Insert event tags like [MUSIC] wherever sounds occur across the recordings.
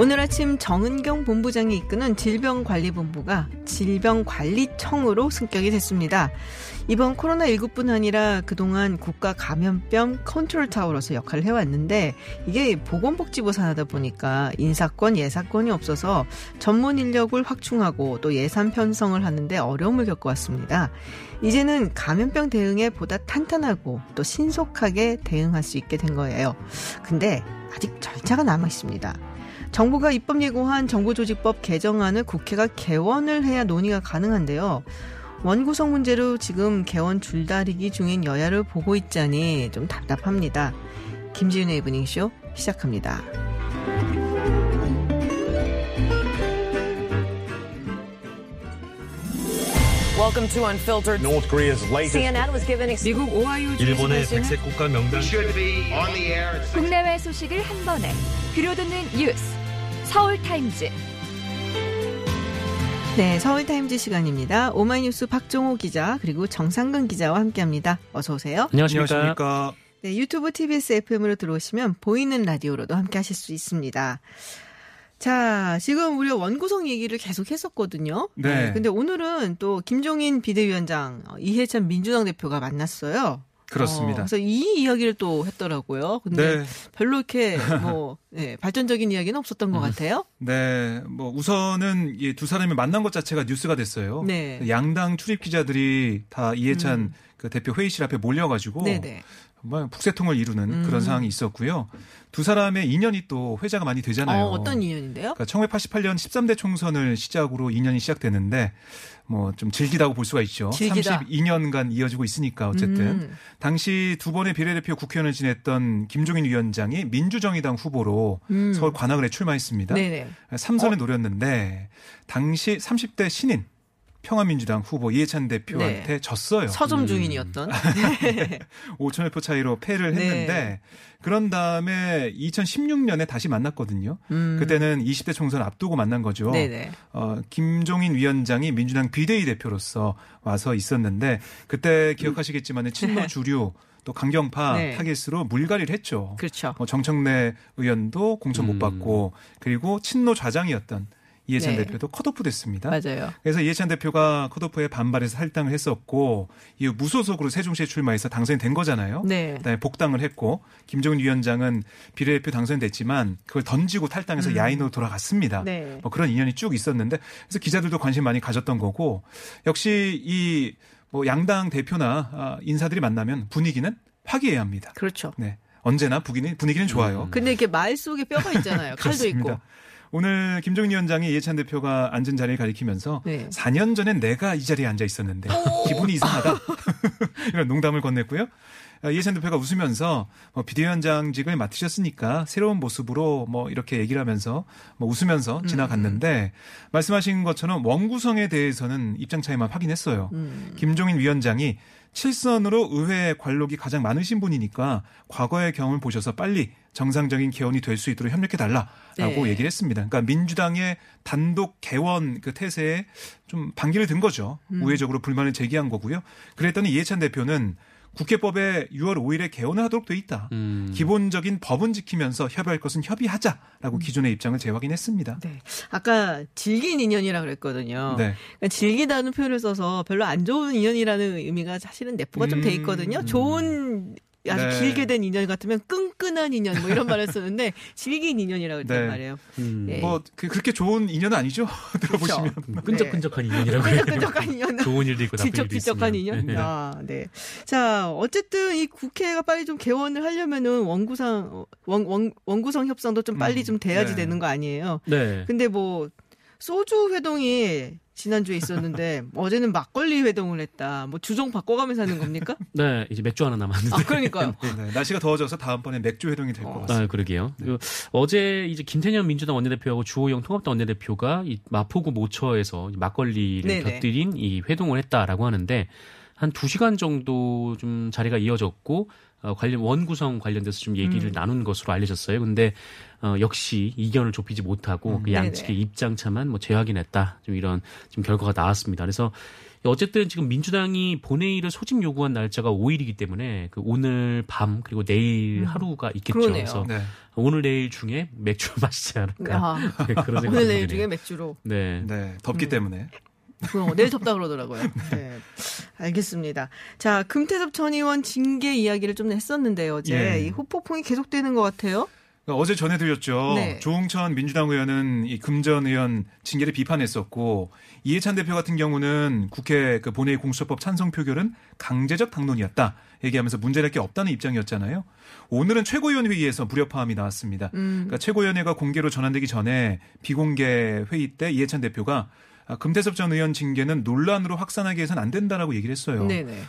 오늘 아침 정은경 본부장이 이끄는 질병관리본부가 질병관리청으로 승격이 됐습니다. 이번 코로나19뿐 아니라 그동안 국가 감염병 컨트롤타워로서 역할을 해왔는데 이게 보건복지부 산하다 보니까 인사권, 예사권이 없어서 전문 인력을 확충하고 또 예산 편성을 하는데 어려움을 겪어왔습니다. 이제는 감염병 대응에 보다 탄탄하고 또 신속하게 대응할 수 있게 된 거예요. 근데 아직 절차가 남아 있습니다. 정부가 입법 예고한 정부조직법 개정안을 국회가 개원을 해야 논의가 가능한데요. 원구성 문제로 지금 개원 줄다리기 중인 여야를 보고 있자니 좀 답답합니다. 김지윤의 이브닝쇼 시작합니다. Welcome to Unfiltered. North Korea's latest CNN was given ex- 미국 오하이오 일본의 백색 국가 명단 should be on the air at 국내외 소식을 한 번에 들려듣는 뉴스 서울 타임즈 네, 서울타임즈 시간입니다. 오마이뉴스 박종호 기자 그리고 정상근 기자와 함께합니다. 어서 오세요. 안녕하십니까. 네, 유튜브 TBS FM으로 들어오시면 보이는 라디오로도 함께 하실 수 있습니다. 자, 지금 우리가 원구성 얘기를 계속 했었거든요. 네. 근데 오늘은 또 김종인 비대위원장, 어, 이해찬 민주당 대표가 만났어요. 그렇습니다. 어, 그래서 이 이야기를 또 했더라고요. 근데 네. 별로 이렇게 뭐 네, [LAUGHS] 발전적인 이야기는 없었던 것 같아요. 네, 뭐 우선은 이두 사람이 만난 것 자체가 뉴스가 됐어요. 네. 양당 출입 기자들이 다 이해찬 그 대표 회의실 앞에 몰려가지고 네네. 정말 북새통을 이루는 음. 그런 상황이 있었고요. 두 사람의 인연이 또 회자가 많이 되잖아요. 어, 어떤 인연인데요? 그러니까 1988년 13대 총선을 시작으로 인연이 시작되는데 뭐 좀 질기다고 볼 수가 있죠. 질기다. 32년간 이어지고 있으니까 어쨌든 음. 당시 두 번의 비례대표 국회의원을 지냈던 김종인 위원장이 민주정의당 후보로 음. 서울 관악을에 출마했습니다. 네네. 삼선을 노렸는데 당시 30대 신인 평화민주당 후보 이해찬 대표한테 네. 졌어요. 서점 주인이었던. 5천여 [LAUGHS] 표 차이로 패를 네. 했는데 그런 다음에 2016년에 다시 만났거든요. 음. 그때는 20대 총선 앞두고 만난 거죠. 네네. 어, 김종인 위원장이 민주당 비대위 대표로서 와서 있었는데 그때 기억하시겠지만 친노 주류 또 강경파 네. 타겟으로 물갈이를 했죠. 그렇죠. 뭐 정청래 의원도 공천 못 음. 받고 그리고 친노 좌장이었던 이해찬 네. 대표도 컷오프 됐습니다. 맞아요. 그래서 이해찬 대표가 컷오프에 반발해서 할당을 했었고 이후 무소속으로 세종시에 출마해서 당선이 된 거잖아요. 네. 그다음에 복당을 했고 김종인 위원장은 비례대표 당선됐지만 그걸 던지고 탈당해서 야인으로 돌아갔습니다. 음. 네. 뭐 그런 인연이 쭉 있었는데 그래서 기자들도 관심 많이 가졌던 거고 역시 이 뭐 양당 대표나 아, 인사들이 만나면 분위기는 화기애애합니다. 그렇죠. 네. 언제나 분위기는, 분위기는 좋아요. 근데 이렇게 말 속에 뼈가 있잖아요. [LAUGHS] 칼도. 있고. 오늘 김종인 위원장이 이해찬 대표가 앉은 자리를 가리키면서 네. 4년 전엔 내가 이 자리에 앉아 있었는데 기분이 이상하다. [LAUGHS] [LAUGHS] 이런 농담을 건넸고요. 아, 이해찬 대표가 웃으면서 뭐 비대위원장직을 맡으셨으니까 새로운 모습으로 뭐 이렇게 얘기를 하면서 뭐 웃으면서 지나갔는데 말씀하신 것처럼 원구성에 대해서는 입장 차이만 확인했어요. 음. 김종인 위원장이 칠선으로 의회 관록이 가장 많으신 분이니까 과거의 경험을 보셔서 빨리 정상적인 개원이 될 수 있도록 협력해 달라 라고 네. 얘기를 했습니다. 그러니까 민주당의 단독 개원 그 태세에 좀 반기를 든 거죠. 음. 우회적으로 불만을 제기한 거고요. 그랬더니 이해찬 대표는 국회법에 6월 5일에 개원을 하도록 돼 있다. 음. 기본적인 법은 지키면서 협의할 것은 협의하자라고 기존의 입장을 재확인했습니다. 네. 아까 질긴 인연이라 그랬거든요. 네. 그러니까 질기다는 표현을 써서 별로 안 좋은 인연이라는 의미가 사실은 내포가 좀돼 있거든요. 음. 좋은 아주 네. 길게 된 인연 같으면 끈끈한 인연 뭐 이런 말을 쓰는데 [LAUGHS] 질긴 인연이라고 했단 네. 말이에요. 음. 네. 뭐 그, 그렇게 좋은 인연은 아니죠. [LAUGHS] 들어보시면. 끈적끈적한 인연이라고 해요. 끈적끈적한 인연. [LAUGHS] 좋은 일도 있고 나쁜 일도 있으면. 인연. 네. 아, 네. 자, 어쨌든 이 국회가 빨리 좀 개원을 하려면은 원구상 원, 원, 원구성 협상도 좀 빨리 음, 좀 돼야지 네. 되는 거 아니에요. 네. 근데 뭐 소주 회동이 지난주에 있었는데 [LAUGHS] 어제는 막걸리 회동을 했다. 뭐 주종 바꿔가면서 하는 겁니까? [LAUGHS] 네, 이제 맥주 하나 남았는데. 아, 그러니까요. [LAUGHS] 네, 날씨가 더워져서 다음번에 맥주 회동이 될것 같습니다. 아, 그러게요. 그리고 어제 이제 김태년 민주당 원내대표하고 주호영 통합당 원내대표가 이 마포구 모처에서 막걸리를 네네. 곁들인 이 회동을 했다라고 하는데 한 2시간 정도 좀 자리가 이어졌고 어, 관련 원 구성 관련돼서 좀 얘기를 음. 나눈 것으로 알려졌어요. 근데 어, 역시 이견을 좁히지 못하고 음. 그 양측의 네네. 입장차만 뭐 재확인했다. 좀 이런 지금 결과가 나왔습니다. 그래서 어쨌든 지금 민주당이 본회의를 소집 요구한 날짜가 5일이기 때문에 그 오늘 밤 그리고 내일 하루가 있겠죠. 음. 그러네요. 래서 네. 오늘 내일 중에 맥주를 [LAUGHS] 마시지 않을까. 아, 네, 그런 생각이 오늘 내일. 중에 맥주로. 네. 네. 덥기 음. 때문에. 그럼 내일 덥다 그러더라고요. 네. 알겠습니다. 자, 금태섭 전 의원 징계 이야기를 좀 했었는데요, 어제. 예. 이 후폭풍이 계속되는 것 같아요. 그러니까 어제 전해드렸죠. 네. 조홍천 민주당 의원은 이 금전 의원 징계를 비판했었고 이해찬 대표 같은 경우는 국회 그 본회의 공수처법 찬성 표결은 강제적 당론이었다 얘기하면서 문제될 게 없다는 입장이었잖아요. 오늘은 최고위원회의에서 불협화음이 나왔습니다. 음. 그러니까 최고위원회가 공개로 전환되기 전에 비공개 회의 때 이해찬 대표가 아, 금태섭 전 의원 징계는 논란으로 확산하게 해서는 안 된다라고 얘기를 했어요.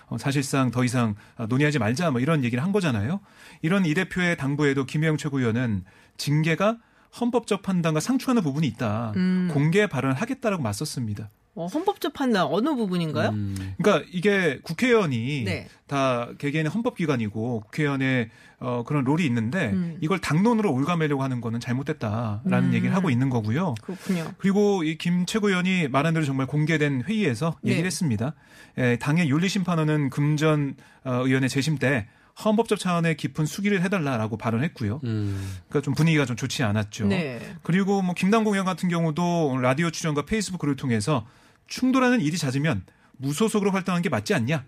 어, 사실상 더 이상 아, 논의하지 말자 뭐 이런 얘기를 한 거잖아요. 이런 이 대표의 당부에도 김혜영 최고위원은 징계가 헌법적 판단과 상충하는 부분이 있다. 음. 공개 발언을 하겠다라고 맞섰습니다. 어, 헌법적 판단 어느 부분인가요? 음, 그러니까 이게 국회의원이 네. 다 개개인의 헌법기관이고 국회의원의 어, 그런 롤이 있는데 음. 이걸 당론으로 올가매려고 하는 거는 잘못됐다라는 음. 얘기를 하고 있는 거고요. 그렇군요. 그리고 이 김 최고위원이 말한 대로 정말 공개된 회의에서 얘기를 네. 했습니다. 에, 당의 윤리심판원은 금전 어, 의원의 재심 때 헌법적 차원의 깊은 수기를 해달라라고 발언했고요. 음. 그러니까 좀 분위기가 좀 좋지 않았죠. 네. 그리고 뭐 김남국 의원 같은 경우도 라디오 출연과 페이스북 글을 통해서 충돌하는 일이 잦으면 무소속으로 활동하는 게 맞지 않냐.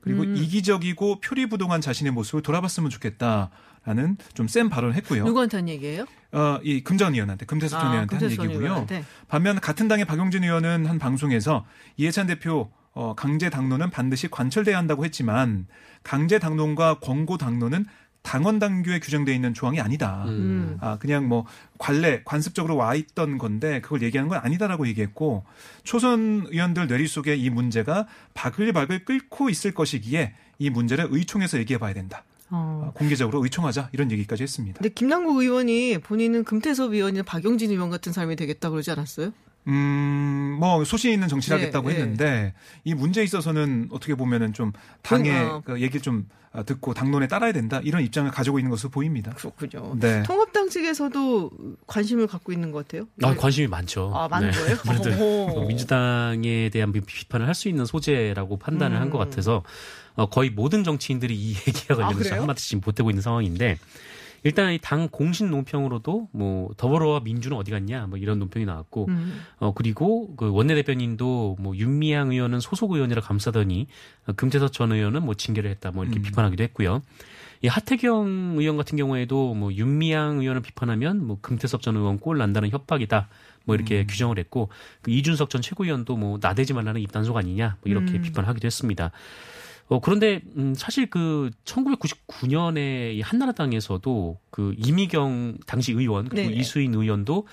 그리고 음. 이기적이고 표리부동한 자신의 모습을 돌아봤으면 좋겠다라는 좀 센 발언을 했고요. 누구한테 한 얘기예요? 어, 이 금전 의원한테 금태섭 전 의원한테 한 얘기고요. 의원한테. 반면 같은 당의 박용진 의원은 한 방송에서 이해찬 대표 어, 강제 당론은 반드시 관철돼야 한다고 했지만 강제 당론과 권고 당론은 당원 당규에 규정돼 있는 조항이 아니다. 음. 아 그냥 뭐 관례 관습적으로 와 있던 건데 그걸 얘기하는 건 아니다라고 얘기했고 초선 의원들 뇌리 속에 이 문제가 바글바글 끓고 있을 것이기에 이 문제를 의총에서 얘기해봐야 된다. 어. 아, 공개적으로 의총하자 이런 얘기까지 했습니다. 근데 김남국 의원이 본인은 금태섭 의원이나 박용진 의원 같은 사람이 되겠다 그러지 않았어요? 음, 뭐 소신 있는 정치를 네, 하겠다고 네. 했는데 이 문제에 있어서는 어떻게 보면은 좀 당의 그럼, 어. 그 얘기를 좀 아, 듣고 당론에 따라야 된다 이런 입장을 가지고 있는 것으로 보입니다. 그렇군요. 네. 통합당 측에서도 관심을 갖고 있는 것 같아요. 아, 관심이 많죠. 아, 많은 네. 거예요? [LAUGHS] 아무래도 민주당에 대한 비- 비판을 할 수 있는 소재라고 판단을 한것 음. 같아서 어, 거의 모든 정치인들이 이 [LAUGHS] 얘기와 관련해서 그래요? 한마디씩 지금 보태고 있는 상황인데 일단 이 당 공식 논평으로도 뭐 더불어와 민주는 어디 갔냐 뭐 이런 논평이 나왔고 음. 어 그리고 그 원내대표님도 뭐 윤미향 의원은 소속 의원이라 감싸더니 어, 금태섭 전 의원은 뭐 징계를 했다 뭐 이렇게 음. 비판하기도 했고요. 이 하태경 의원 같은 경우에도 뭐 윤미향 의원을 비판하면 뭐 금태섭 전 의원 꼴 난다는 협박이다. 뭐 이렇게 음. 규정을 했고 그 이준석 전 최고위원도 뭐 나대지 말라는 입단속 아니냐 뭐 이렇게 음. 비판하기도 했습니다. 어 그런데 음 사실 그 1999년에 이 한나라당에서도 그 이미경 당시 의원 그리고 네네. 이수인 의원도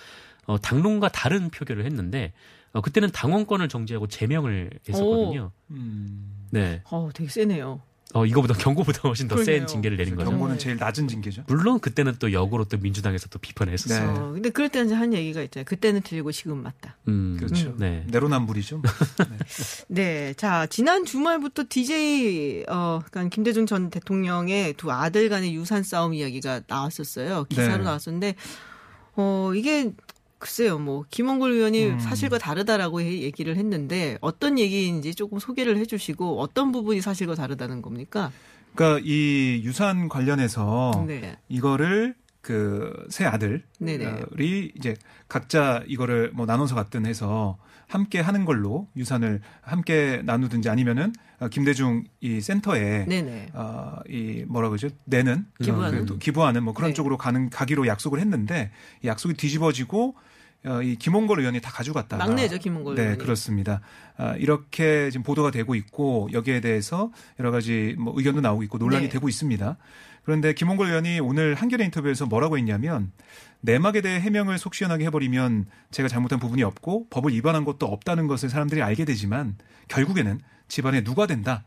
어 당론과 다른 표결을 했는데 어 그때는 당원권을 정지하고 제명을 했었거든요. 음, 네. 어, 되게 세네요. 어 이거보다 경고보다 훨씬 더 센. 징계를 내린 거죠. 경고는 제일 낮은 징계죠. 물론 그때는 또 역으로 또 민주당에서 또 비판을 했었어요. 네. 어, 근데 그럴 때는 한 얘기가 있잖아요. 그때는 들고 지금 맞다. 음, 그렇죠. 네. 내로남불이죠. [LAUGHS] 네. 자, 지난 주말부터 DJ, 어, 그러니까 김대중 전 대통령의 두 아들 간의 유산 싸움 이야기가 나왔었어요. 기사로 네. 나왔었는데, 어, 이게, 글쎄요, 뭐, 김원골 의원이 음. 사실과 다르다라고 해- 얘기를 했는데, 어떤 얘기인지 조금 소개를 해 주시고, 어떤 부분이 사실과 다르다는 겁니까? 그러니까 이 유산 관련해서 네. 이거를 그 세 아들이 네네. 이제 각자 이거를 뭐 나눠서 갖든 해서 함께 하는 걸로 유산을 함께 나누든지 아니면은 어, 김대중 이 센터에 네네. 어, 이 뭐라 그러죠? 내는 기부하는? 그또 기부하는 뭐 그런 네. 쪽으로 가는 가기로 약속을 했는데 이 약속이 뒤집어지고 어, 이 김홍걸 의원이 다 가져갔다. 막내죠, 김홍걸 네, 의원이. 그렇습니다. 아, 이렇게 지금 보도가 되고 있고 여기에 대해서 여러 가지 뭐 의견도 나오고 있고 논란이 네. 되고 있습니다. 그런데 김홍걸 의원이 오늘 한겨레 인터뷰에서 뭐라고 했냐면 내막에 대해 해명을 속 시원하게 해버리면 제가 잘못한 부분이 없고 법을 위반한 것도 없다는 것을 사람들이 알게 되지만 결국에는 집안에 누가 된다.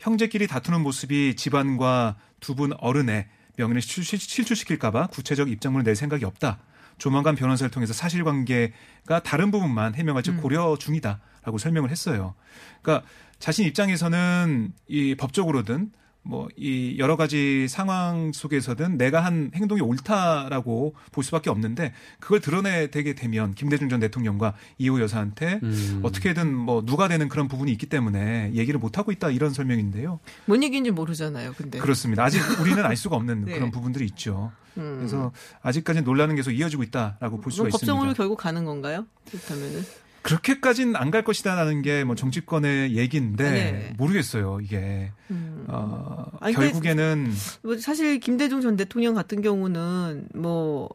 형제끼리 다투는 모습이 집안과 두 분 어른의 명예를 실추- 실추시킬까봐 구체적 입장문을 낼 생각이 없다. 조만간 변호사를 통해서 사실관계가 다른 부분만 해명할지 고려 중이다라고 설명을 했어요. 그러니까 자신 입장에서는 이 법적으로든 뭐 이 여러 가지 상황 속에서든 내가 한 행동이 옳다라고 볼 수밖에 없는데 그걸 드러내게 되면 김대중 전 대통령과 이호 여사한테 음. 어떻게든 뭐 누가 되는 그런 부분이 있기 때문에 얘기를 못 하고 있다 이런 설명인데요. 뭔 얘기인지 모르잖아요. 근데 그렇습니다. 아직 우리는 알 수가 없는 [LAUGHS] 네. 그런 부분들이 있죠. 음. 그래서 아직까지 논란은 계속 이어지고 있다라고 볼 수가 법정으로 있습니다. 결국 가는 건가요? 그렇다면은 그렇게까지는 안 갈 것이다라는 게 뭐 정치권의 얘기인데 네. 모르겠어요. 이게 음. 어, 아니, 결국에는 뭐 사실 김대중 전 대통령 같은 경우는 뭐,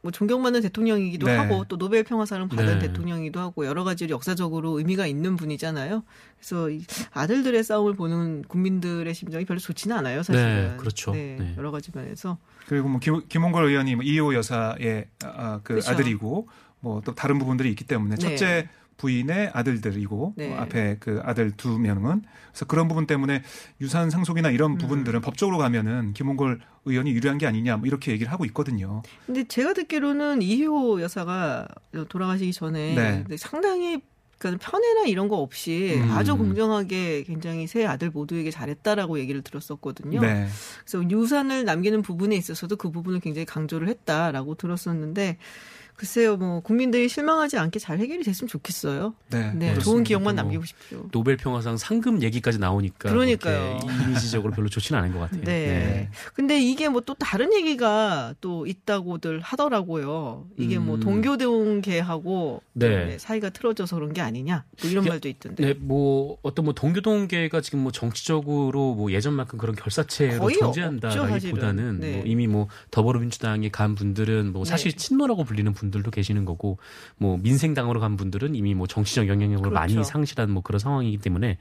뭐 존경받는 대통령이기도 네. 하고 또 노벨 평화상을 받은 네. 대통령이기도 하고 여러 가지로 역사적으로 의미가 있는 분이잖아요. 그래서 이 아들들의 싸움을 보는 국민들의 심정이 별로 좋지는 않아요, 사실은. 네, 그렇죠. 네, 네. 여러 가지 면에서. 그리고 뭐 김, 김홍걸 의원이 뭐 이호 여사의 아, 그 그렇죠. 아들이고 뭐 또 다른 부분들이 있기 때문에 네. 첫째 부인의 아들들이고 네. 뭐 앞에 그 아들 두 명은 그래서 그런 부분 때문에 유산 상속이나 음. 이런 부분들은 법적으로 가면 김홍걸 의원이 유리한 게 아니냐 뭐 이렇게 얘기를 하고 있거든요. 근데 제가 듣기로는 이효 여사가 돌아가시기 전에 네. 상당히 그러니까 편애나 이런 거 없이 음. 아주 공정하게 굉장히 세 아들 모두에게 잘했다라고 얘기를 들었었거든요. 네. 그래서 유산을 남기는 부분에 있어서도 그 부분을 굉장히 강조를 했다라고 들었었는데 글쎄요, 뭐 국민들이 실망하지 않게 잘 해결이 됐으면 좋겠어요. 네. 네. 좋은 기억만 뭐 남기고 싶죠. 노벨 평화상 상금 얘기까지 나오니까 그러니까요. 이미지적으로 별로 좋지는 않은 것 같아요. 네. 근데 이게 뭐 또 다른 얘기가 또 있다고들 하더라고요. 이게 뭐 음. 동교동계하고 네. 네, 사이가 틀어져서 그런 게 아니냐. 뭐 이런 야, 말도 있던데. 네, 뭐 어떤 뭐 동교동계가 지금 뭐 정치적으로 뭐 예전만큼 그런 결사체로 없죠, 사실은. 네. 뭐 이미 뭐 더불어민주당에 간 분들은 뭐 사실 네. 친노라고 불리는 분 들도 계시는 거고 뭐 민생당으로 간 분들은 이미 뭐 정치적 영향력을 그렇죠. 많이 상실한 뭐 그런 상황이기 때문에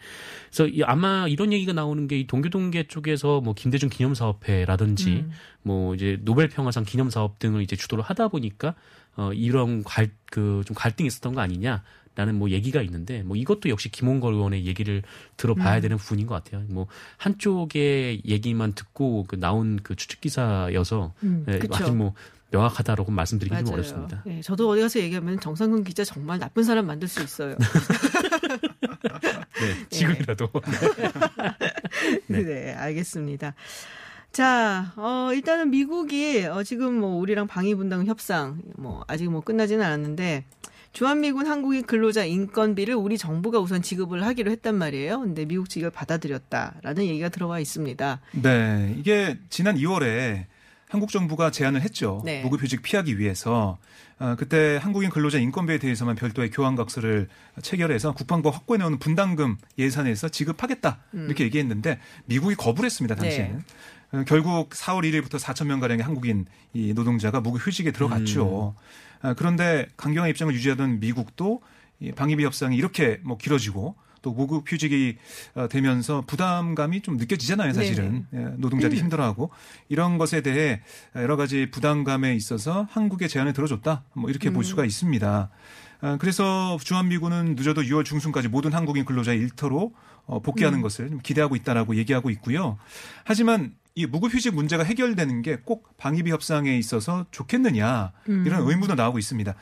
그래서 이 아마 이런 얘기가 나오는 게 이 동교동계 쪽에서 뭐 김대중 기념사업회라든지 음. 뭐 이제 노벨 평화상 기념 사업 등을 이제 주도를 하다 보니까 어 이런 갈 그 좀 갈등이 있었던 거 아니냐. 라는 뭐 얘기가 있는데 뭐 이것도 역시 김홍걸 의원의 얘기를 들어봐야 음. 되는 부분인 것 같아요. 뭐 한쪽의 얘기만 듣고 그 나온 그 추측 기사여서 음, 예. 아직 뭐 명확하다라고 말씀드리기 좀 맞아요. 어렵습니다. 네, 저도 어디 가서 얘기하면 정상근 기자 정말 나쁜 사람 만들 수 있어요. [LAUGHS] 네, 지금이라도 네. [LAUGHS] 네. 알겠습니다. 자, 어, 일단은 미국이, 어, 지금 뭐, 우리랑 방위분담 협상, 뭐, 아직 뭐, 끝나지는 않았는데, 주한미군 한국인 근로자 인건비를 우리 정부가 우선 지급을 하기로 했단 말이에요. 근데 미국 측이 이걸 받아들였다라는 얘기가 들어와 있습니다. 네, 이게 지난 2월에 한국 정부가 제안을 했죠. 네. 무급휴직 피하기 위해서 어, 그때 한국인 근로자 인건비에 대해서만 별도의 교환각서를 체결해서 국방부 확보해 놓은 분담금 예산에서 지급하겠다 이렇게 얘기했는데 미국이 거부를 했습니다 당시에는. 네. 어, 결국 4월 1일부터 4천 명 가량의 한국인 이 노동자가 무급휴직에 들어갔죠. 아, 그런데 강경한 입장을 유지하던 미국도 이 방위비 협상이 이렇게 뭐 길어지고 또 무급 휴직이 어, 되면서 부담감이 좀 느껴지잖아요, 사실은. 예, 노동자들이 힘들어하고 이런 것에 대해 여러 가지 부담감에 있어서 한국의 제안을 들어줬다. 뭐 이렇게 볼 수가 있습니다. 아, 그래서 주한미군은 늦어도 6월 중순까지 모든 한국인 근로자 일터로 어, 복귀하는 것을 좀 기대하고 있다라고 얘기하고 있고요. 하지만 이 무급휴직 문제가 해결되는 게 꼭 방위비 협상에 있어서 좋겠느냐 이런 의문도 나오고 있습니다.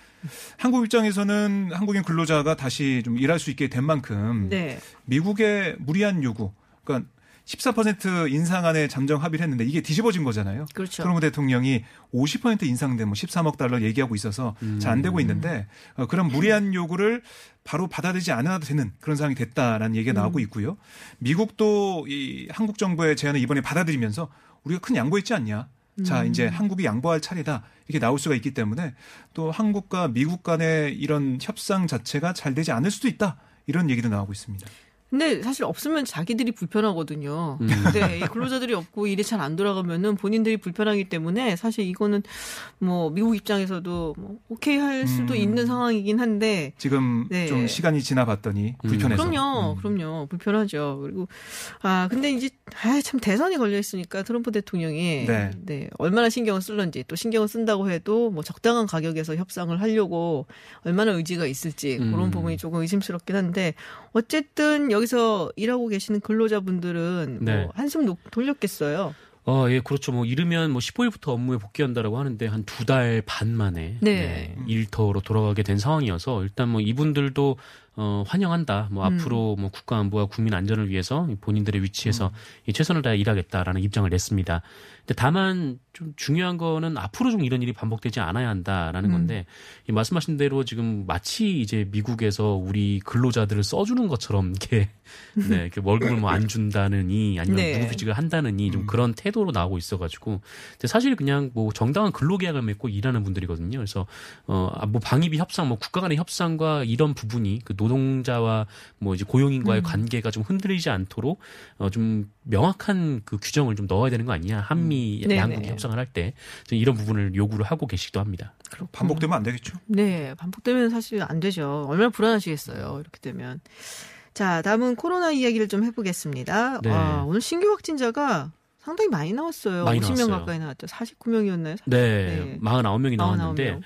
한국 입장에서는 한국인 근로자가 다시 좀 일할 수 있게 된 만큼 네. 미국의 무리한 요구, 그러니까 14% 인상안에 잠정 합의를 했는데 이게 뒤집어진 거잖아요. 그렇죠. 트럼프 대통령이 50% 인상된 뭐 13억 달러 얘기하고 있어서 잘안 되고 있는데 어, 그런 무리한 요구를 바로 받아들이지 않아도 되는 그런 상황이 됐다라는 얘기가 나오고 있고요. 미국도 이 한국 정부의 제안을 이번에 받아들이면서 우리가 큰 양보했지 않냐. 자, 이제 한국이 양보할 차례다. 이렇게 나올 수가 있기 때문에 또 한국과 미국 간의 이런 협상 자체가 잘 되지 않을 수도 있다. 이런 얘기도 나오고 있습니다. 근데 사실 없으면 자기들이 불편하거든요. 음. 근데 이 근로자들이 없고 일이 잘 안 돌아가면은 본인들이 불편하기 때문에 사실 이거는 뭐 미국 입장에서도 뭐 오케이 할 수도 음. 있는 상황이긴 한데 지금 네. 좀 시간이 지나봤더니 불편해서. 그럼요, 음. 그럼요. 불편하죠. 그리고, 아, 근데 이제, 아, 참 대선이 걸려 있으니까 트럼프 대통령이, 네. 네. 얼마나 신경을 쓸런지, 또 신경을 쓴다고 해도 뭐 적당한 가격에서 협상을 하려고 얼마나 의지가 있을지, 음. 그런 부분이 조금 의심스럽긴 한데, 어쨌든 여기서 일하고 계시는 근로자분들은 네. 뭐 한숨 녹- 돌렸겠어요. 어, 예, 그렇죠. 뭐 이르면 뭐 15일부터 업무에 복귀한다라고 하는데 한 두 달 반 만에 네. 일터로 돌아가게 된 상황이어서 일단 뭐 이분들도 어, 환영한다. 뭐 음. 앞으로 뭐 국가 안보와 국민 안전을 위해서 본인들의 위치에서 이 최선을 다해 일하겠다라는 입장을 냈습니다. 근데 다만 좀 중요한 거는 앞으로 좀 이런 일이 반복되지 않아야 한다라는 음. 건데 이 말씀하신 대로 지금 마치 이제 미국에서 우리 근로자들을 써주는 것처럼 이렇게 네, 이렇게 월급을 뭐 안 준다느니 아니면 네. 무급휴직을 한다느니 좀 그런 태도로 나오고 있어가지고 근데 사실 그냥 뭐 정당한 근로계약을 맺고 일하는 분들이거든요. 그래서 어뭐 방위비 협상, 뭐 국가 간의 협상과 이런 부분이 그 노 동자와 뭐 이제 고용인과의 관계가 좀 흔들리지 않도록 어 좀 명확한 그 규정을 좀 넣어야 되는 거 아니냐 한미 네네. 양국이 협상을 할 때 이런 부분을 요구를 하고 계시기도 합니다. 반복되면 안 되겠죠. 네, 반복되면 사실 안 되죠. 얼마나 불안하시겠어요. 이렇게 되면. 자, 다음은 코로나 이야기를 좀 해보겠습니다. 네. 아, 오늘 신규 확진자가 상당히 많이 나왔어요. 많이 50명 나왔어요. 가까이 나왔죠. 49명이었나요? 네, 49명이 나왔는데 49명.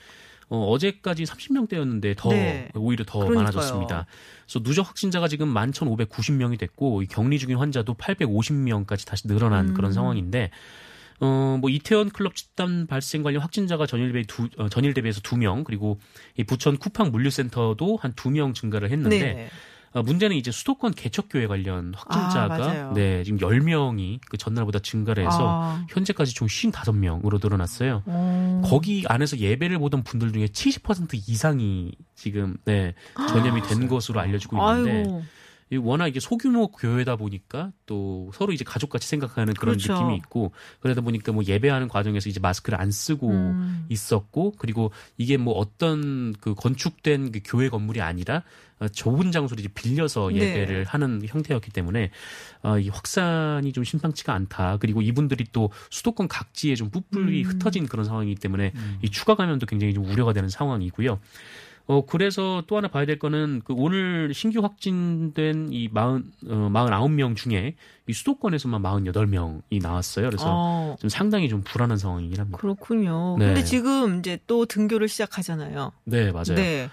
어, 어제까지 30명대였는데 더 네. 오히려 더 그러니까요. 많아졌습니다. 그래서 누적 확진자가 지금 11,590명이 됐고 이 격리 중인 환자도 850명까지 다시 늘어난 음. 그런 상황인데 어, 뭐 이태원 클럽 집단 발생 관련 확진자가 전일 대비 두 어, 전일 대비해서 2명 그리고 이 부천 쿠팡 물류센터도 한 2명 증가를 했는데 네. 어, 문제는 이제 수도권 개척교회 관련 아, 확진자가 맞아요. 네, 지금 10명이 그 전날보다 증가를 해서 아. 현재까지 총 55명으로 늘어났어요. 어. 거기 안에서 예배를 보던 분들 중에 70% 이상이 지금 네, 전염이 [GASPS] 된 것으로 알려지고 있는데 아이고. 이 워낙 이게 소규모 교회다 보니까 또 서로 이제 가족같이 생각하는 그런 그렇죠. 느낌이 있고 그러다 보니까 뭐 예배하는 과정에서 이제 마스크를 안 쓰고 음. 있었고 그리고 이게 뭐 어떤 그 건축된 그 교회 건물이 아니라 어, 좁은 장소를 이제 빌려서 네. 예배를 하는 형태였기 때문에 어, 이 확산이 좀 심상치가 않다. 그리고 이분들이 또 수도권 각지에 좀 뿔뿔이 음. 흩어진 그런 상황이기 때문에 이 추가 감염도 굉장히 좀 우려가 되는 상황이고요. 어, 그래서 또 하나 봐야 될 거는 그 오늘 신규 확진된 이 마흔, 어, 49명 중에 이 수도권에서만 48명이 나왔어요. 그래서 어, 좀 상당히 좀 불안한 상황이긴 합니다. 그렇군요. 네. 근데 지금 이제 또 등교를 시작하잖아요. 네, 맞아요. 네.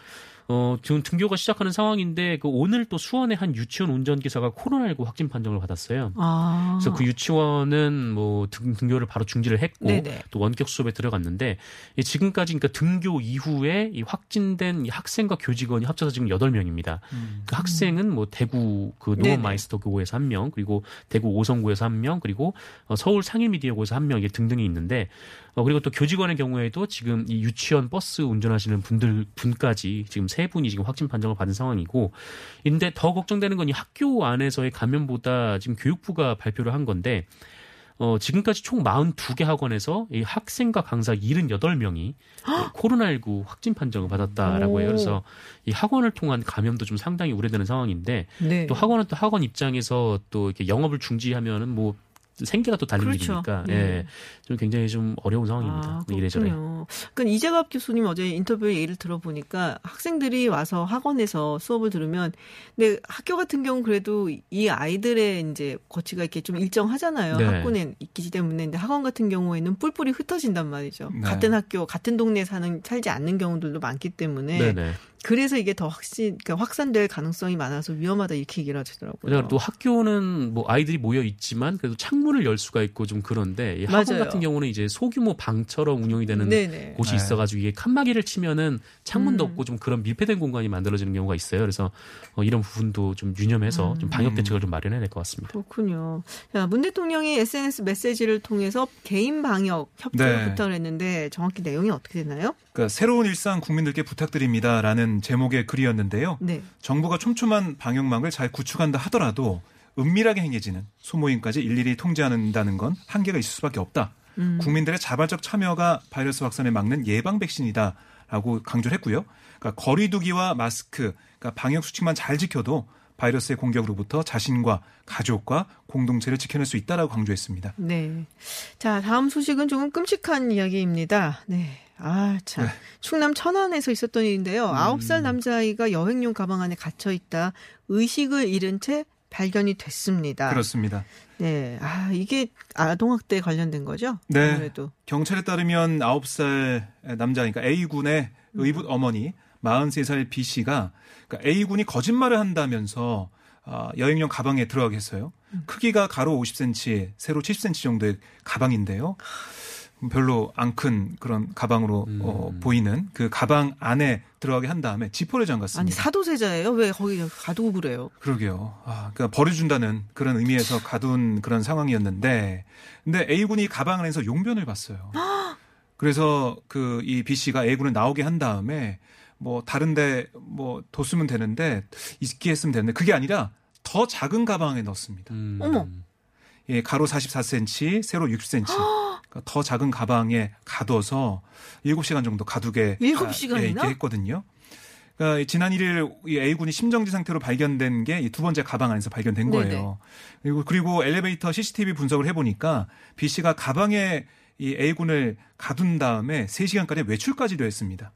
어, 지금 등교가 시작하는 상황인데 그 오늘 또 수원의 한 유치원 운전기사가 코로나19 확진 판정을 받았어요. 아. 그래서 그 유치원은 뭐 등, 등교를 바로 중지를 했고 네네. 또 원격 수업에 들어갔는데 이 지금까지 그러니까 등교 이후에 이 확진된 이 학생과 교직원이 합쳐서 지금 8명입니다. 그 학생은 뭐 대구 그. 농업마이스터고에서 한 명, 그리고 대구 오성구에서 한 명, 그리고 어, 서울 상일미디어고에서 한 명, 이게 등등이 있는데 어, 그리고 또 교직원의 경우에도 지금 이 유치원 버스 운전하시는 분들 분까지 지금 세 분이 지금 확진 판정을 받은 상황이고, 근데 더 걱정되는 건 이 학교 안에서의 감염보다 지금 교육부가 발표를 한 건데. 어, 지금까지 총 42개 학원에서 이 학생과 강사 78명이 코로나19 확진 판정을 받았다라고 오. 해요. 그래서 이 학원을 통한 감염도 좀 상당히 우려되는 상황인데 네. 또 학원은 또 학원 입장에서 또 이렇게 영업을 중지하면은 뭐 생계가 또 달린 그렇죠. 일이니까 네. 예, 좀 굉장히 좀 어려운 상황입니다. 아, 이래저래. 그러니까 이재갑 교수님 어제 인터뷰 예를 들어보니까 학생들이 와서 학원에서 수업을 들으면 근데 학교 같은 경우 그래도 이 아이들의 이제 거치가 이렇게 좀 일정하잖아요. 네. 학군에 있기 때문에 근데 학원 같은 경우에는 뿔뿔이 흩어진단 말이죠. 네. 같은 학교, 같은 동네에 사는 살지 않는 경우들도 많기 때문에 네네. 그래서 이게 더 확신, 그러니까 확산될 가능성이 많아서 위험하다 이렇게 얘기를 하시더라고요. 그래서 또 학교는 뭐 아이들이 모여 있지만 그래도 창문을 열 수가 있고 좀 그런데 이 학원 맞아요. 같은 경우는 이제 소규모 방처럼 운영이 되는 네네. 곳이 네. 있어가지고 이게 칸막이를 치면은 창문도 음. 없고 좀 그런 밀폐된 공간이 만들어지는 경우가 있어요. 그래서 어, 이런 부분도 좀 유념해서 좀 방역 대책을 좀 마련해야 될 것 같습니다. 그렇군요. 자, 문 대통령이 SNS 메시지를 통해서 개인 방역 협조를 네. 부탁을 했는데 정확히 내용이 어떻게 되나요? 그러니까 새로운 일상 국민들께 부탁드립니다라는 제목의 글이었는데요. 네. 정부가 촘촘한 방역망을 잘 구축한다 하더라도 은밀하게 행해지는 소모임까지 일일이 통제한다는 건 한계가 있을 수밖에 없다. 음. 국민들의 자발적 참여가 바이러스 확산을 막는 예방 백신이다 라고 강조를 했고요. 그러니까 거리두기와 마스크, 그러니까 방역 수칙만 잘 지켜도 바이러스의 공격으로부터 자신과 가족과 공동체를 지켜낼 수 있다라고 강조했습니다. 네. 자, 다음 소식은 조금 끔찍한 이야기입니다. 네. 아, 참. 네. 충남 천안에서 있었던 일인데요. 아홉 살 남자아이가 여행용 가방 안에 gat혀 있다 의식을 잃은 채 발견이 됐습니다. 그렇습니다. 네. 아, 이게 아동학대 관련된 거죠? 네. 아무래도. 경찰에 따르면 9살 남자, 그러니까 A군의 의붓 어머니 43살 B 씨가 그러니까 A군이 거짓말을 한다면서 아, 여행용 가방에 들어가게 했어요. 크기가 가로 50cm, 세로 70cm 정도의 가방인데요. 별로 안 큰 그런 가방으로 음. 어, 보이는 그 가방 안에 들어가게 한 다음에 지퍼를 잠갔습니다. 아니 사도세자예요? 왜 거기 가두고 그래요? 그러게요. 아, 그러니까 버려준다는 그런 의미에서 가둔 그런 상황이었는데, 근데 A군이 가방 안에서 용변을 봤어요. [GASPS] 그래서 그 이 B 씨가 A군을 나오게 한 다음에 뭐 다른데 뭐 뒀으면 되는데 있게 했으면 되는데 그게 아니라 더 작은 가방에 넣었습니다. 음. 어머. 예, 가로 44cm, 세로 60cm. [GASPS] 그러니까 더 작은 가방에 가둬서 7시간 정도 가두게 일곱 아, 시간이나? 예, 했거든요. 그러니까 지난 1일 이 A군이 심정지 상태로 발견된 게 두 번째 가방 안에서 발견된 네네. 거예요. 그리고 그리고 엘리베이터 CCTV 분석을 해 보니까 B 씨가 가방에 이 A군을 가둔 다음에 3시간까지 외출까지도 했습니다.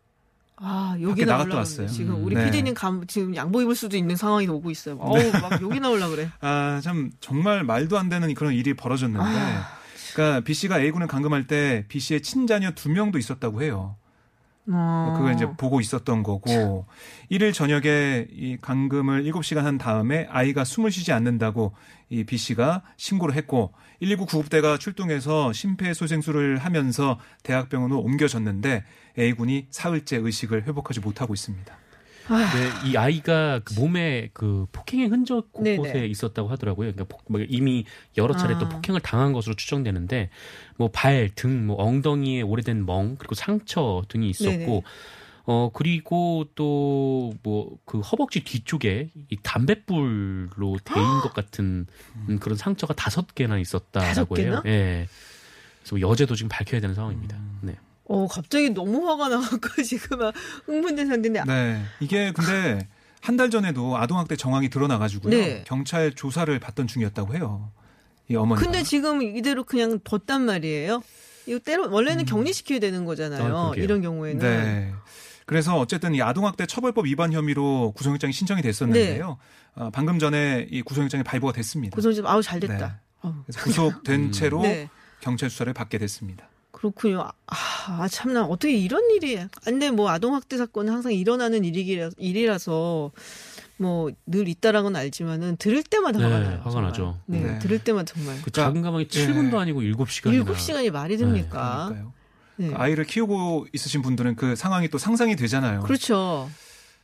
아 여기 나갔다 왔어요. 지금 음. 우리 네. PD님 감, 지금 양보 입을 수도 있는 상황이 오고 있어요. 어우 막 여기 나올라 그래. [LAUGHS] 아, 참 정말 말도 안 되는 그런 일이 벌어졌는데 아. 그러니까 B 씨가 A군을 감금할 때 B 씨의 친자녀 두 명도 있었다고 해요. 어. 그걸 이제 보고 있었던 거고 일일 저녁에 이 감금을 7시간 한 다음에 아이가 숨을 쉬지 않는다고 이 B 씨가 신고를 했고 119 구급대가 출동해서 심폐소생술을 하면서 대학병원으로 옮겨졌는데 A군이 사흘째 의식을 회복하지 못하고 있습니다. 네, 이 아이가 그 몸에 그 폭행의 흔적 곳곳에 네네. 있었다고 하더라고요. 그러니까 폭- 뭐 이미 여러 차례 또 아. 폭행을 당한 것으로 추정되는데 뭐 발, 등, 뭐 엉덩이에 오래된 멍 그리고 상처 등이 있었고 네네. 어 그리고 또 뭐 그 허벅지 뒤쪽에 이 담뱃불로 데인 것 같은 음, 그런 상처가 다섯 개나 있었다라고 해요. 개나? 예. 그래서 뭐 여제도 지금 밝혀야 되는 상황입니다. 음. 네. 어 갑자기 너무 화가 나갖고 [LAUGHS] 지금 막 흥분된 상태인데 네. 이게 근데 한 달 전에도 아동학대 정황이 드러나가지고요. 네. 경찰 조사를 받던 중이었다고 해요. 이 어머니가. 근데 지금 이대로 그냥 뒀단 말이에요. 이거 때로 원래는 음. 격리시켜야 되는 거잖아요. 아. 이런 경우에는. 네. 그래서 어쨌든 이 아동학대 처벌법 위반 혐의로 구속영장이 신청이 됐었는데요. 네. 어, 방금 전에 이 구속영장이 발부가 됐습니다. 좀 아우 잘 됐다. 네. 구속된 음. 채로 네. 경찰 수사를 받게 됐습니다. 그렇군요. 아, 아, 참나 어떻게 이런 일이 근데 뭐 아동 학대 사건은 항상 일어나는 일이라, 일이라서 뭐 늘 있다라는 건 알지만은 들을 때마다 네, 화가 나요. 화가 정말. 나죠. 네, 네. 들을 때마다 정말 그 작은 가방이 7분도 아니고 7시간이나 일곱 시간이 말이 됩니까? 네. 그 아이를 키우고 있으신 분들은 그 상황이 또 상상이 되잖아요. 그렇죠.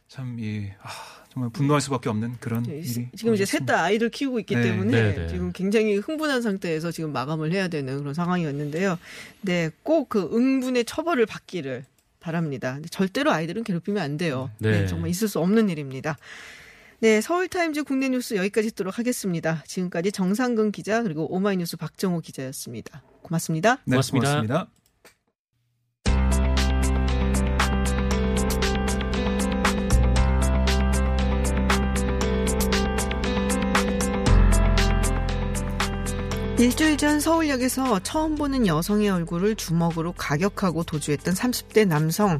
참, 이, 아, 정말 분노할 수밖에 없는 그런 네, 일이. 지금 이제 셋 다 아이를 키우고 있기 네. 때문에 네, 네. 지금 굉장히 흥분한 상태에서 지금 마감을 해야 되는 그런 상황이었는데요. 네, 꼭 그 응분의 처벌을 받기를 바랍니다. 절대로 아이들은 괴롭히면 안 돼요. 네. 네. 정말 있을 수 없는 일입니다. 네, 서울타임즈 국내 뉴스 여기까지 듣도록 하겠습니다. 지금까지 정상근 기자 그리고 오마이뉴스 박정호 기자였습니다. 고맙습니다. 네, 고맙습니다. 고맙습니다. 일주일 전 서울역에서 처음 보는 여성의 얼굴을 주먹으로 가격하고 도주했던 30대 남성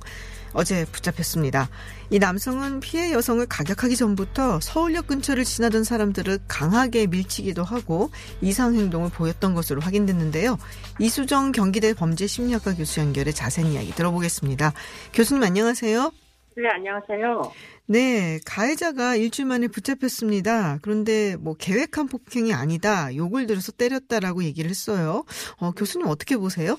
어제 붙잡혔습니다. 이 남성은 피해 여성을 가격하기 전부터 서울역 근처를 지나던 사람들을 강하게 밀치기도 하고 이상 행동을 보였던 것으로 확인됐는데요. 이수정 경기대 범죄심리학과 교수 연결해 자세한 이야기 들어보겠습니다. 교수님 안녕하세요. 네, 안녕하세요. 네, 가해자가 일주일 만에 붙잡혔습니다. 그런데 뭐 계획한 폭행이 아니다. 욕을 들어서 때렸다라고 얘기를 했어요. 어, 교수님 어떻게 보세요?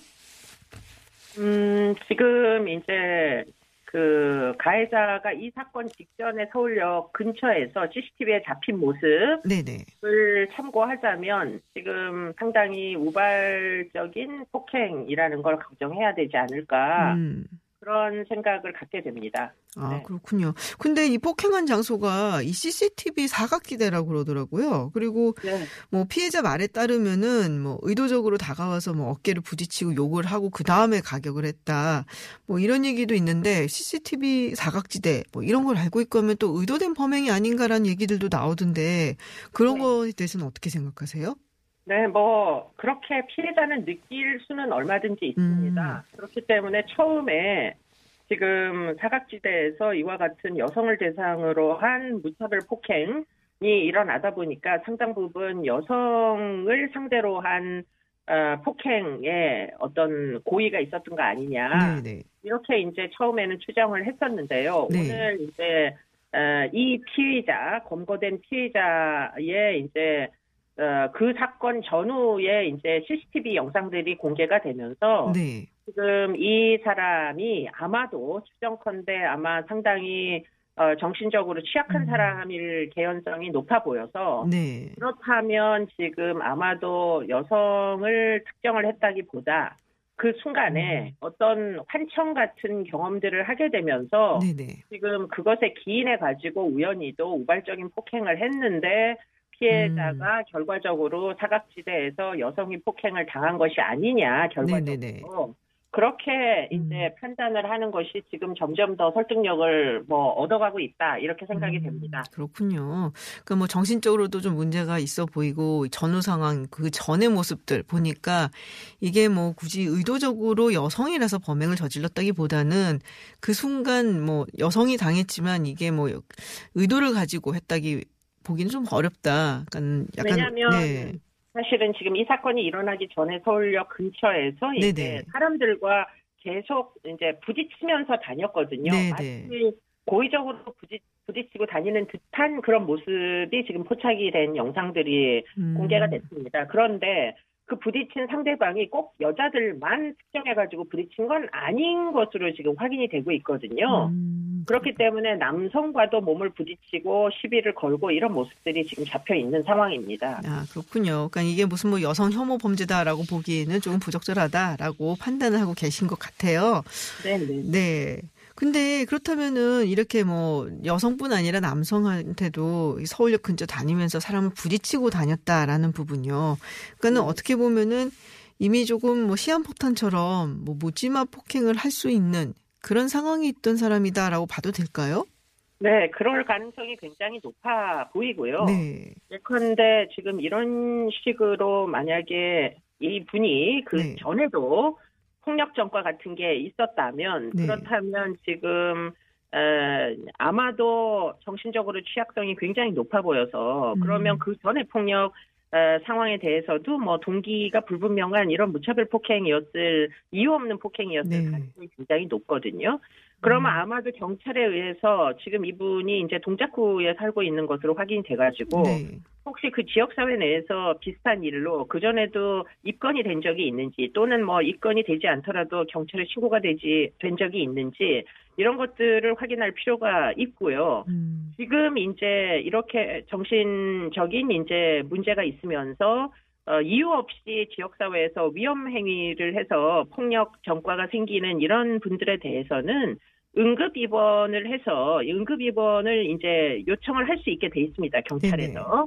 음, 지금 이제 그 가해자가 이 사건 직전에 서울역 근처에서 CCTV에 잡힌 모습을 네네. 참고하자면 지금 상당히 우발적인 폭행이라는 걸 걱정해야 되지 않을까 음. 그런 생각을 갖게 됩니다. 아, 네. 그렇군요. 근데 이 폭행한 장소가 이 CCTV 사각지대라고 그러더라고요. 그리고 네. 뭐 피해자 말에 따르면은 뭐 의도적으로 다가와서 뭐 어깨를 부딪히고 욕을 하고 그 다음에 가격을 했다. 뭐 이런 얘기도 있는데 CCTV 사각지대 뭐 이런 걸 알고 있고 하면 또 의도된 범행이 아닌가라는 얘기들도 나오던데 그런 네. 거에 대해서는 어떻게 생각하세요? 네, 뭐 그렇게 피해자는 느낄 수는 얼마든지 있습니다. 그렇기 때문에 처음에 지금 사각지대에서 이와 같은 여성을 대상으로 한 무차별 폭행이 일어나다 보니까 상당 부분 여성을 상대로 한 어, 폭행에 어떤 고의가 있었던 거 아니냐 네네. 이렇게 이제 처음에는 추정을 했었는데요. 네. 오늘 이제 어, 이 피의자 검거된 피의자의 이제 어, 그 사건 전후에 이제 CCTV 영상들이 공개가 되면서 네. 지금 이 사람이 아마도 추정컨대 아마 상당히 어, 정신적으로 취약한 음. 사람일 개연성이 높아 보여서 네. 그렇다면 지금 아마도 여성을 특정을 했다기보다 그 순간에 어떤 환청 같은 경험들을 하게 되면서 네, 네. 지금 그것에 기인해 가지고 우연히도 우발적인 폭행을 했는데 피해자가 음. 결과적으로 사각지대에서 여성이 폭행을 당한 것이 아니냐 결과적으로 네네네. 그렇게 음. 이제 판단을 하는 것이 지금 점점 더 설득력을 뭐 얻어가고 있다 이렇게 생각이 음, 됩니다. 그렇군요. 그러니까 뭐 정신적으로도 좀 문제가 있어 보이고 전후 상황 그 전의 모습들 보니까 이게 뭐 굳이 의도적으로 여성이라서 범행을 저질렀다기보다는 그 순간 뭐 여성이 당했지만 이게 뭐 의도를 가지고 했다기 보기는 좀 어렵다. 약간 약간 왜냐하면 네. 사실은 지금 이 사건이 일어나기 전에 서울역 근처에서 이제 네네. 사람들과 계속 이제 부딪히면서 다녔거든요. 네네. 마치 고의적으로 부딪, 부딪히고 다니는 듯한 그런 모습이 지금 포착이 된 영상들이 음. 공개가 됐습니다. 그런데 그 부딪힌 상대방이 꼭 여자들만 특정해가지고 부딪힌 건 아닌 것으로 지금 확인이 되고 있거든요. 음, 그렇기 때문에 남성과도 몸을 부딪히고 시비를 걸고 이런 모습들이 지금 잡혀 있는 상황입니다. 아, 그렇군요. 그러니까 이게 무슨 뭐 여성 혐오 범죄다라고 보기에는 조금 부적절하다라고 판단을 하고 계신 것 같아요. 네, 네. 네. 근데 그렇다면은 이렇게 뭐 여성뿐 아니라 남성한테도 이 서울역 근처 다니면서 사람을 부딪히고 다녔다라는 부분요. 그러니까는 어떻게 보면은 이미 조금 뭐 시한폭탄처럼 뭐 무지마 폭행을 할 수 있는 그런 상황이 있던 사람이다라고 봐도 될까요? 네, 그럴 가능성이 굉장히 높아 보이고요. 네. 예컨대 지금 이런 식으로 만약에 이 분이 그 네. 전에도 폭력 전과 같은 게 있었다면 네. 그렇다면 지금 에, 아마도 정신적으로 취약성이 굉장히 높아 보여서 음. 그러면 그 전에 폭력 에, 상황에 대해서도 뭐 동기가 불분명한 이런 무차별 폭행이었을 이유 없는 폭행이었을 네. 가능성이 굉장히 높거든요. 그러면 음. 아마도 경찰에 의해서 지금 이분이 이제 동작구에 살고 있는 것으로 확인이 돼가지고 네. 혹시 그 지역 사회 내에서 비슷한 일로 그 전에도 입건이 된 적이 있는지 또는 뭐 입건이 되지 않더라도 경찰에 신고가 되지 된 적이 있는지 이런 것들을 확인할 필요가 있고요. 음. 지금 이제 이렇게 정신적인 이제 문제가 있으면서 어, 이유 없이 지역 사회에서 위험 행위를 해서 폭력 전과가 생기는 이런 분들에 대해서는 응급 입원을 해서 응급 입원을 이제 요청을 할 수 있게 돼 있습니다 경찰에서.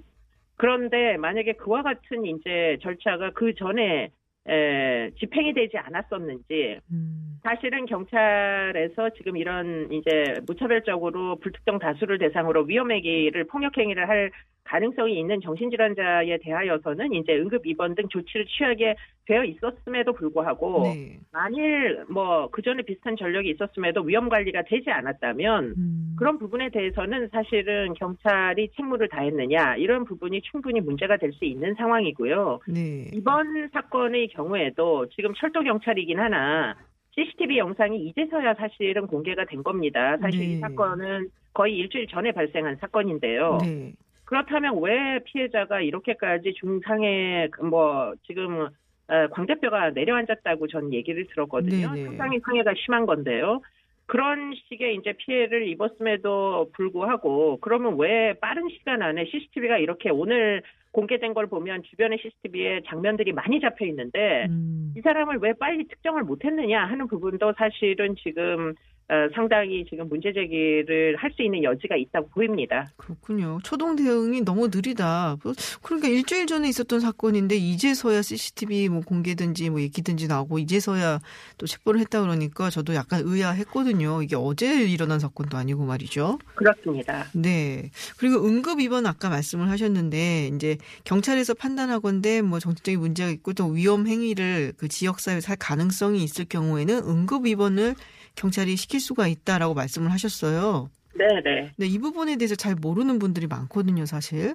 그런데 만약에 그와 같은 이제 절차가 그 전에 에, 집행이 되지 않았었는지 음. 사실은 경찰에서 지금 이런 이제 무차별적으로 불특정 다수를 대상으로 위험행위를 폭력행위를 할 가능성이 있는 정신질환자에 대하여서는 이제 응급 입원 등 조치를 취하게 되어 있었음에도 불구하고 네. 만일 뭐 그전에 비슷한 전력이 있었음에도 위험 관리가 되지 않았다면 음. 그런 부분에 대해서는 사실은 경찰이 책무를 다했느냐 이런 부분이 충분히 문제가 될 수 있는 상황이고요. 네. 이번 사건의 경우에도 지금 철도 경찰이긴 하나 CCTV 영상이 이제서야 사실은 공개가 된 겁니다. 사실 네. 이 사건은 거의 일주일 전에 발생한 사건인데요. 네. 그렇다면 왜 피해자가 이렇게까지 중상에 뭐 지금 어, 광대뼈가 내려앉았다고 전 얘기를 들었거든요. 네네. 상당히 상해가 심한 건데요. 그런 식의 이제 피해를 입었음에도 불구하고 그러면 왜 빠른 시간 안에 CCTV가 이렇게 오늘 공개된 걸 보면 주변의 CCTV에 장면들이 많이 잡혀 있는데 음. 이 사람을 왜 빨리 특정을 못했느냐 하는 부분도 사실은 지금 어, 상당히 지금 문제 제기를 할 수 있는 여지가 있다고 보입니다. 그렇군요. 초동 대응이 너무 느리다. 그러니까 일주일 전에 있었던 사건인데 이제서야 CCTV 뭐 공개든지 뭐 얘기든지 나오고 이제서야 또 체포를 했다 그러니까 저도 약간 의아했거든요. 이게 어제 일어난 사건도 아니고 말이죠. 그렇습니다. 네. 그리고 응급 입원 아까 말씀을 하셨는데 이제 경찰에서 판단하건대 뭐 정신적인 문제가 있고 또 위험 행위를 그 지역 사회에서 할 가능성이 있을 경우에는 응급 입원을 경찰이 시킬 수가 있다라고 말씀을 하셨어요. 네네. 네, 이 부분에 대해서 잘 모르는 분들이 많거든요, 사실.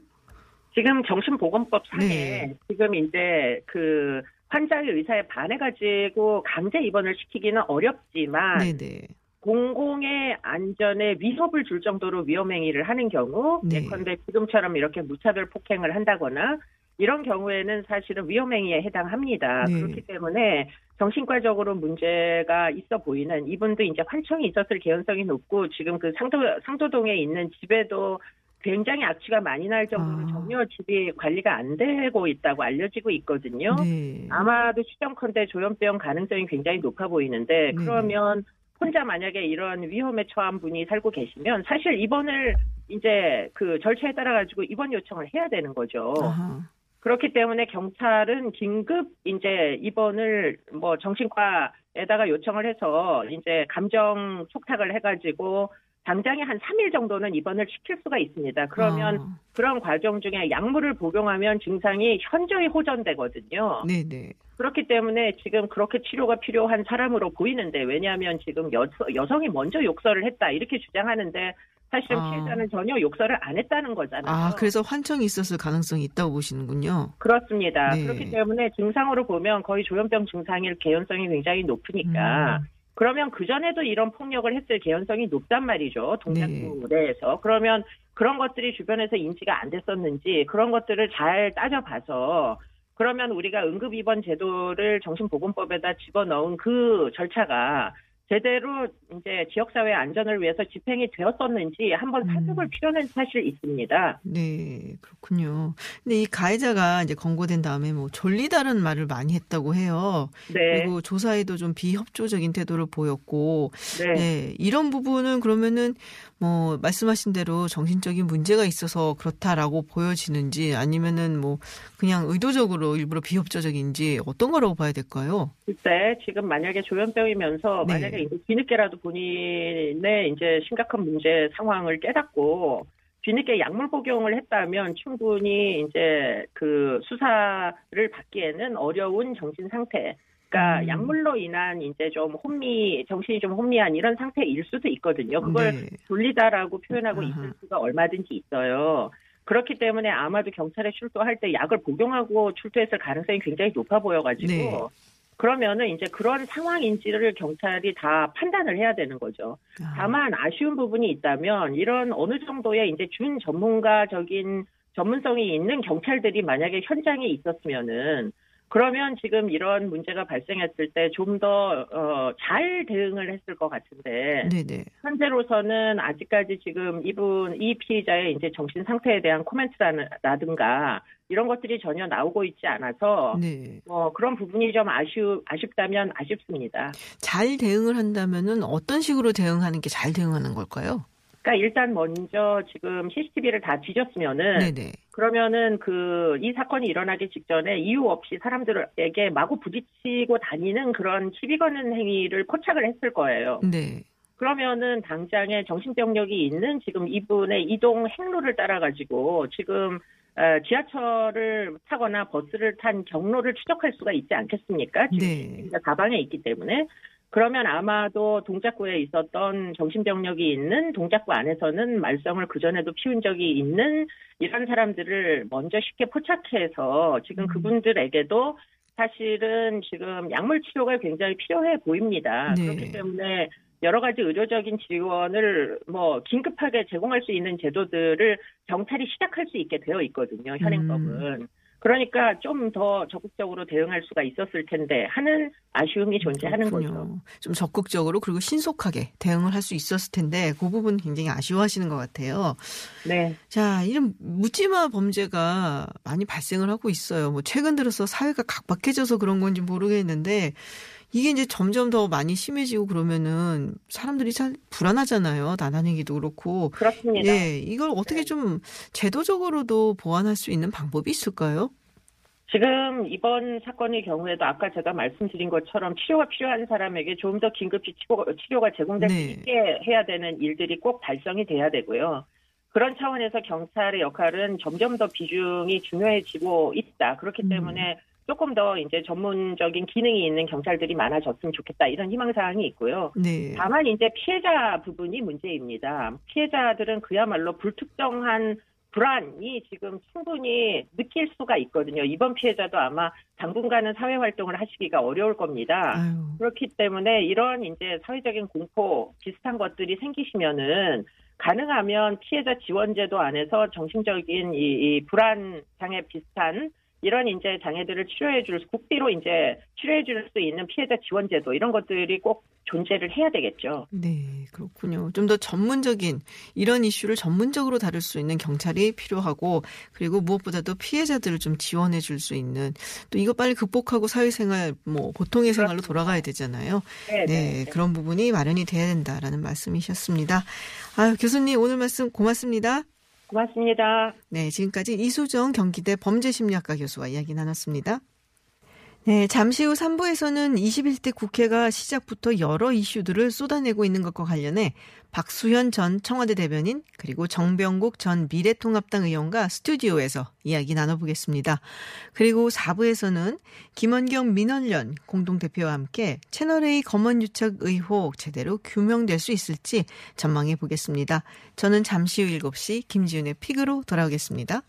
지금 정신보건법 상에 네. 지금 이제 그 환자의 의사에 반해 가지고 강제 입원을 시키기는 어렵지만 네네. 공공의 안전에 위협을 줄 정도로 위험행위를 하는 경우 네. 예컨대 지금처럼 이렇게 무차별 폭행을 한다거나 이런 경우에는 사실은 위험행위에 해당합니다. 네. 그렇기 때문에 정신과적으로 문제가 있어 보이는 이분도 이제 환청이 있었을 개연성이 높고 지금 그 상도 상도동에 있는 집에도 굉장히 악취가 많이 날 정도로 아. 전혀 집이 관리가 안 되고 있다고 알려지고 있거든요. 네. 아마도 추정컨대 조현병 가능성이 굉장히 높아 보이는데 네네. 그러면 혼자 만약에 이런 위험에 처한 분이 살고 계시면 사실 입원을 이제 그 절차에 따라 가지고 입원 요청을 해야 되는 거죠. 아하. 그렇기 때문에 경찰은 긴급 이제 입원을 뭐 정신과에다가 요청을 해서 이제 감정 속탁을 해가지고 당장에 한 3일 정도는 입원을 시킬 수가 있습니다. 그러면 아. 그런 과정 중에 약물을 복용하면 증상이 현저히 호전되거든요. 네네. 그렇기 때문에 지금 그렇게 치료가 필요한 사람으로 보이는데 왜냐하면 지금 여, 여성이 먼저 욕설을 했다 이렇게 주장하는데 사실은 아. 피해자는 전혀 욕설을 안 했다는 거잖아요. 아, 그래서 환청이 있었을 가능성이 있다고 보시는군요. 그렇습니다. 네. 그렇기 때문에 증상으로 보면 거의 조현병 증상일 개연성이 굉장히 높으니까 음. 그러면 그 전에도 이런 폭력을 했을 개연성이 높단 말이죠. 동작구 내에서 그러면 그런 것들이 주변에서 인지가 안 됐었는지 그런 것들을 잘 따져봐서 그러면 우리가 응급 입원 제도를 정신보건법에다 집어넣은 그 절차가 제대로 이제 지역사회 안전을 위해서 집행이 되었었는지 한번 음. 살펴볼 필요는 사실 있습니다. 네, 그렇군요. 근데 이 가해자가 이제 권고된 다음에 뭐 졸리다는 말을 많이 했다고 해요. 네, 그리고 조사에도 좀 비협조적인 태도를 보였고, 네. 네, 이런 부분은 그러면은 뭐 말씀하신 대로 정신적인 문제가 있어서 그렇다라고 보여지는지 아니면은 뭐 그냥 의도적으로 일부러 비협조적인지 어떤 거라고 봐야 될까요? 글쎄 지금 만약에 조현병이면서 네. 만약에 이제 뒤늦게라도 본인의 이제 심각한 문제 상황을 깨닫고 뒤늦게 약물 복용을 했다면 충분히 이제 그 수사를 받기에는 어려운 정신 상태. 그러니까 음. 약물로 인한 이제 좀 혼미 정신이 좀 혼미한 이런 상태일 수도 있거든요. 그걸 네. 졸리다라고 표현하고 아하. 있을 수가 얼마든지 있어요. 그렇기 때문에 아마도 경찰에 출두할 때 약을 복용하고 출두했을 가능성이 굉장히 높아 보여가지고 네. 그러면은 이제 그런 상황인지를 경찰이 다 판단을 해야 되는 거죠. 아, 다만 아쉬운 부분이 있다면 이런 어느 정도의 이제 준 전문가적인 전문성이 있는 경찰들이 만약에 현장에 있었으면은 그러면 지금 이런 문제가 발생했을 때 좀더 어, 잘 대응을 했을 것 같은데 네네. 현재로서는 아직까지 지금 이분 이 피의자의 이제 정신 상태에 대한 코멘트라든가 이런 것들이 전혀 나오고 있지 않아서 네. 뭐 그런 부분이 좀 아쉬우 아쉽다면 아쉽습니다. 잘 대응을 한다면은 어떤 식으로 대응하는 게 잘 대응하는 걸까요? 그러니까 일단 먼저 지금 CCTV를 다 뒤졌으면은 네네. 그러면은 그 이 사건이 일어나기 직전에 이유 없이 사람들에게 마구 부딪히고 다니는 그런 시비 거는 행위를 포착을 했을 거예요. 네. 그러면은 당장에 정신병력이 있는 지금 이분의 이동 행로를 따라 가지고 지금 어, 지하철을 타거나 버스를 탄 경로를 추적할 수가 있지 않겠습니까? 지금 네. 가방에 있기 때문에 그러면 아마도 동작구에 있었던 정신병력이 있는 동작구 안에서는 말썽을 그 전에도 피운 적이 있는 이런 사람들을 먼저 쉽게 포착해서 지금 음. 그분들에게도 사실은 지금 약물 치료가 굉장히 필요해 보입니다. 네. 그렇기 때문에 여러 가지 의료적인 지원을 뭐 긴급하게 제공할 수 있는 제도들을 경찰이 시작할 수 있게 되어 있거든요. 현행법은. 그러니까 좀 더 적극적으로 대응할 수가 있었을 텐데 하는 아쉬움이 존재하는 거죠. 그렇군요. 좀 적극적으로 그리고 신속하게 대응을 할 수 있었을 텐데 그 부분 굉장히 아쉬워하시는 것 같아요. 네. 자, 이런 묻지마 범죄가 많이 발생을 하고 있어요. 뭐 최근 들어서 사회가 각박해져서 그런 건지 모르겠는데 이게 이제 점점 더 많이 심해지고 그러면은 사람들이 참 불안하잖아요. 나다니기도 그렇고. 그렇습니다. 예, 이걸 어떻게 좀 제도적으로도 보완할 수 있는 방법이 있을까요? 지금 이번 사건의 경우에도 아까 제가 말씀드린 것처럼 치료가 필요한 사람에게 좀 더 긴급히 치료, 치료가 제공될 수 네. 있게 해야 되는 일들이 꼭 발생이 돼야 되고요. 그런 차원에서 경찰의 역할은 점점 더 비중이 중요해지고 있다. 그렇기 음. 때문에 조금 더 이제 전문적인 기능이 있는 경찰들이 많아졌으면 좋겠다. 이런 희망 사항이 있고요. 네. 다만 이제 피해자 부분이 문제입니다. 피해자들은 그야말로 불특정한 불안이 지금 충분히 느낄 수가 있거든요. 이번 피해자도 아마 당분간은 사회 활동을 하시기가 어려울 겁니다. 아유. 그렇기 때문에 이런 이제 사회적인 공포 비슷한 것들이 생기시면은 가능하면 피해자 지원제도 안에서 정신적인 이, 이 불안 장애 비슷한 이런 이제 장애들을 치료해 줄 국비로 이제 치료해 줄 수 있는 피해자 지원 제도 이런 것들이 꼭 존재를 해야 되겠죠. 네, 그렇군요. 좀 더 전문적인 이런 이슈를 전문적으로 다룰 수 있는 경찰이 필요하고 그리고 무엇보다도 피해자들을 좀 지원해 줄 수 있는 또 이거 빨리 극복하고 사회생활 뭐 보통의 생활로 돌아가야 되잖아요. 네, 네, 그런 부분이 마련이 돼야 된다라는 말씀이셨습니다. 아, 교수님 오늘 말씀 고맙습니다. 고맙습니다. 네, 지금까지 이수정 경기대 범죄심리학과 교수와 이야기 나눴습니다. 네, 잠시 후 3부에서는 21대 국회가 시작부터 여러 이슈들을 쏟아내고 있는 것과 관련해 박수현 전 청와대 대변인 그리고 정병국 전 미래통합당 의원과 스튜디오에서 이야기 나눠보겠습니다. 그리고 4부에서는 김원경 민원련 공동대표와 함께 채널A 검언유착 의혹 제대로 규명될 수 있을지 전망해 보겠습니다. 저는 잠시 후 7시 김지윤의 픽으로 돌아오겠습니다.